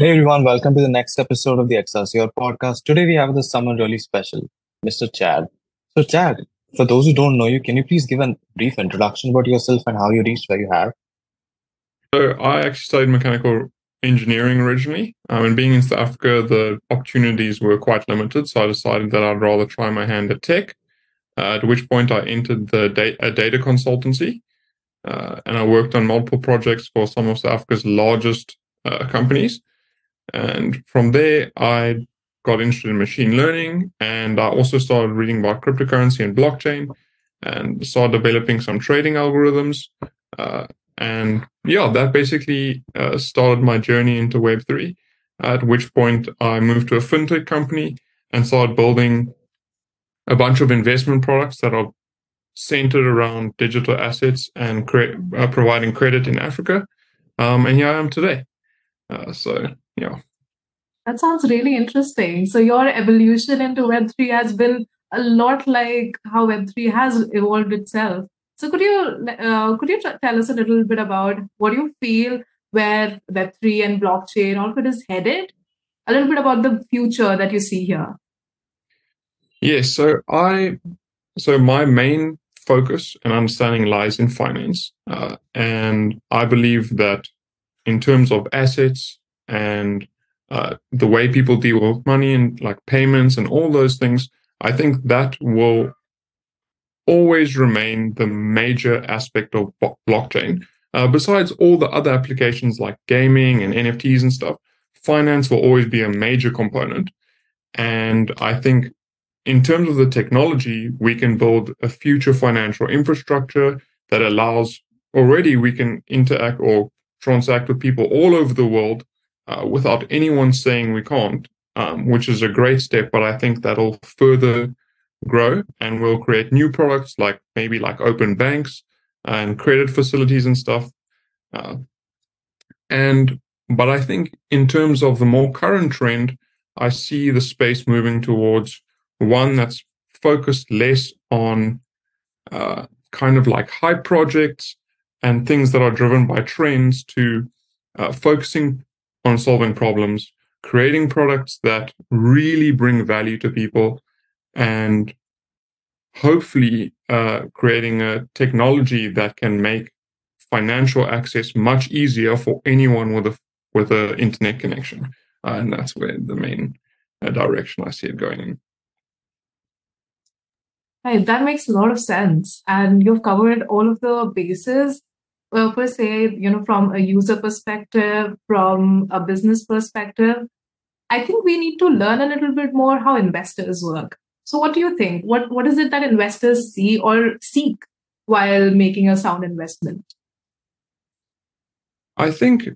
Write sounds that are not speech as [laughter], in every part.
Hey everyone, welcome to the next episode of the Excelsior podcast. Today we have this someone really special, Mr. Chad. So Chad, for those who don't know you, can you please give a brief introduction about yourself and how you reached where you have? So I actually studied mechanical engineering originally. Um, and being in South Africa, the opportunities were quite limited. So I decided that I'd rather try my hand at tech. Uh, at which point I entered the da- data consultancy. Uh, and I worked on multiple projects for some of South Africa's largest uh, companies. And from there, I got interested in machine learning and I also started reading about cryptocurrency and blockchain and started developing some trading algorithms. Uh, and yeah, that basically uh, started my journey into Web3, at which point I moved to a fintech company and started building a bunch of investment products that are centered around digital assets and cre- uh, providing credit in Africa. Um, and here I am today. Uh, so, yeah. That sounds really interesting. So, your evolution into Web3 has been a lot like how Web3 has evolved itself. So, could you uh, could you tell us a little bit about what you feel where Web3 and blockchain all could is headed? A little bit about the future that you see here. Yes. So I, so my main focus and understanding lies in finance, uh, and I believe that in terms of assets and uh, the way people deal with money and like payments and all those things, I think that will always remain the major aspect of blockchain. Uh, besides all the other applications like gaming and NFTs and stuff, finance will always be a major component. And I think in terms of the technology, we can build a future financial infrastructure that allows already we can interact or transact with people all over the world uh, without anyone saying we can't, um, which is a great step. But I think that'll further grow and we'll create new products like maybe like open banks and credit facilities and stuff. Uh, and but I think in terms of the more current trend, I see the space moving towards one that's focused less on uh, kind of like hype projects and things that are driven by trends to uh, focusing on solving problems, creating products that really bring value to people, and hopefully uh, creating a technology that can make financial access much easier for anyone with a with an internet connection. Uh, and that's where the main uh, direction I see it going in. That makes a lot of sense. And you've covered all of the bases, uh, per se, you know, from a user perspective, from a business perspective. I think we need to learn a little bit more how investors work. So what do you think? What what is it that investors see or seek while making a sound investment? I think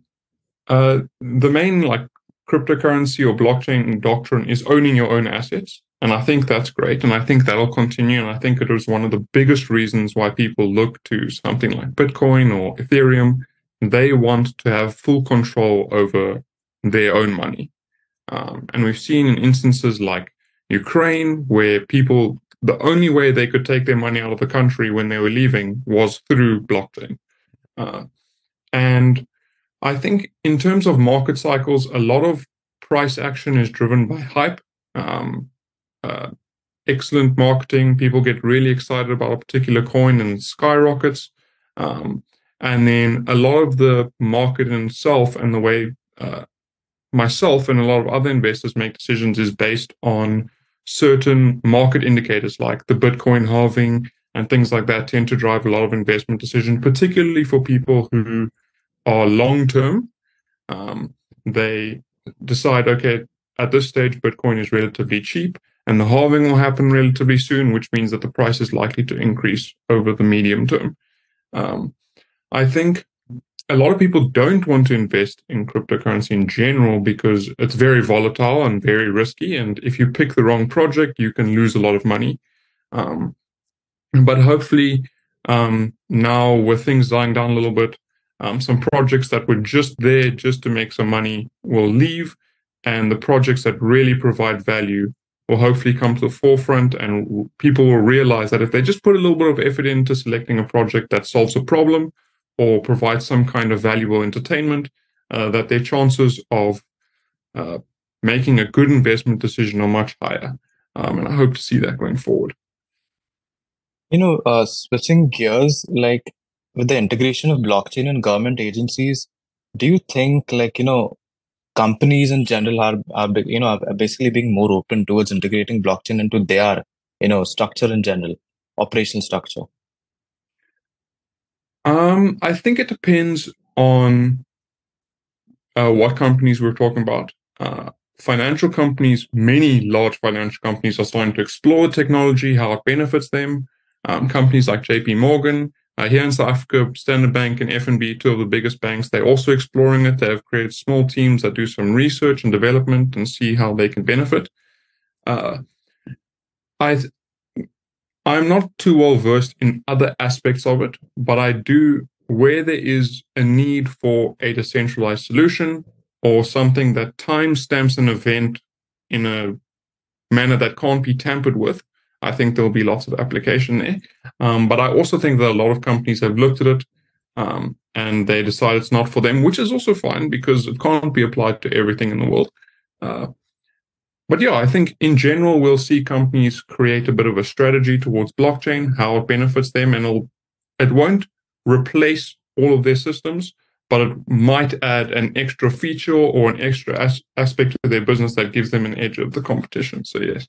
uh, the main like cryptocurrency or blockchain doctrine is owning your own assets. And I think that's great. And I think that'll continue. And I think it was one of the biggest reasons why people look to something like Bitcoin or Ethereum. They want to have full control over their own money. Um, and we've seen in instances like Ukraine, where people, the only way they could take their money out of the country when they were leaving was through blockchain. Uh, and I think in terms of market cycles, a lot of price action is driven by hype. Um, uh, excellent marketing. People get really excited about a particular coin and skyrockets. Um, and then a lot of the market in itself and the way uh, myself and a lot of other investors make decisions is based on certain market indicators like the Bitcoin halving and things like that tend to drive a lot of investment decisions, particularly for people who are long term. Um, they decide, okay, at this stage, Bitcoin is relatively cheap and the halving will happen relatively soon, which means that the price is likely to increase over the medium term. Um, I think a lot of people don't want to invest in cryptocurrency in general because it's very volatile and very risky. And if you pick the wrong project, you can lose a lot of money. Um, but hopefully, um, now with things dying down a little bit, um, some projects that were just there just to make some money will leave, and the projects that really provide value will hopefully come to the forefront and people will realize that if they just put a little bit of effort into selecting a project that solves a problem or provides some kind of valuable entertainment, uh, that their chances of uh, making a good investment decision are much higher. Um, and I hope to see that going forward. You know, uh, switching gears, like with the integration of blockchain and government agencies, do you think, like, you know, companies in general are, are you know, are basically being more open towards integrating blockchain into their, you know, structure in general, operational structure? Um, I think it depends on uh, what companies we're talking about. Uh, financial companies, many large financial companies are starting to explore technology, how it benefits them. Um, companies like JP Morgan, uh, here in South Africa, Standard Bank and FNB, two of the biggest banks, they're also exploring it. They have created small teams that do some research and development and see how they can benefit. Uh, I, I'm not too well versed in other aspects of it, but I do where there is a need for a decentralized solution or something that timestamps an event in a manner that can't be tampered with. I think there'll be lots of application there. Um, but I also think that a lot of companies have looked at it um, and they decide it's not for them, which is also fine because it can't be applied to everything in the world. Uh, but yeah, I think in general, we'll see companies create a bit of a strategy towards blockchain, how it benefits them, and it'll, it won't replace all of their systems, but it might add an extra feature or an extra as- aspect to their business that gives them an edge of the competition. So, yes.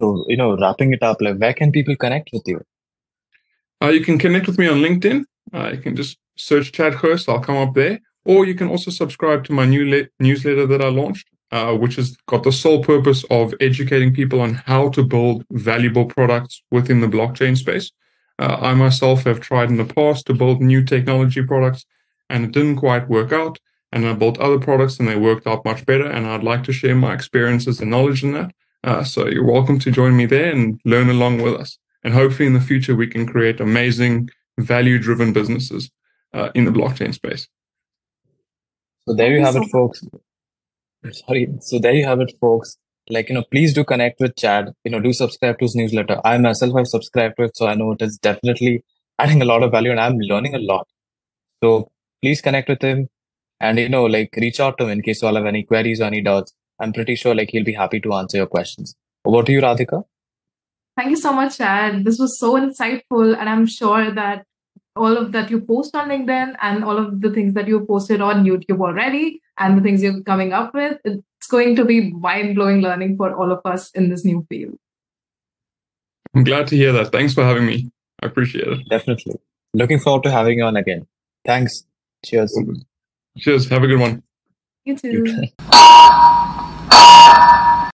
So, you know, wrapping it up, like where can people connect with you? Uh, you can connect with me on LinkedIn. Uh, you can just search Chad Gouws. I'll come up there. Or you can also subscribe to my new le- newsletter that I launched, uh, which has got the sole purpose of educating people on how to build valuable products within the blockchain space. Uh, I myself have tried in the past to build new technology products and it didn't quite work out. And I built other products and they worked out much better. And I'd like to share my experiences and knowledge in that. Uh, so you're welcome to join me there and learn along with us. And hopefully in the future, we can create amazing value driven businesses uh, in the blockchain space. So there you have it, folks. Sorry. So there you have it, folks. Like, you know, please do connect with Chad. You know, do subscribe to his newsletter. I myself have subscribed to it, so I know it is definitely [laughs] adding a lot of value and I'm learning a lot. So please connect with him and, you know, like reach out to him in case you all have any queries or any doubts. I'm pretty sure like he'll be happy to answer your questions. Over to you, Radhika. Thank you so much, Chad. This was so insightful, and I'm sure that all of that you post on LinkedIn and all of the things that you posted on YouTube already and the things you're coming up with, it's going to be mind blowing learning for all of us in this new field. I'm glad to hear that. Thanks for having me. I appreciate it. Definitely. Looking forward to having you on again. Thanks. Cheers. Cheers. Have a good one. You too. [laughs] Ah!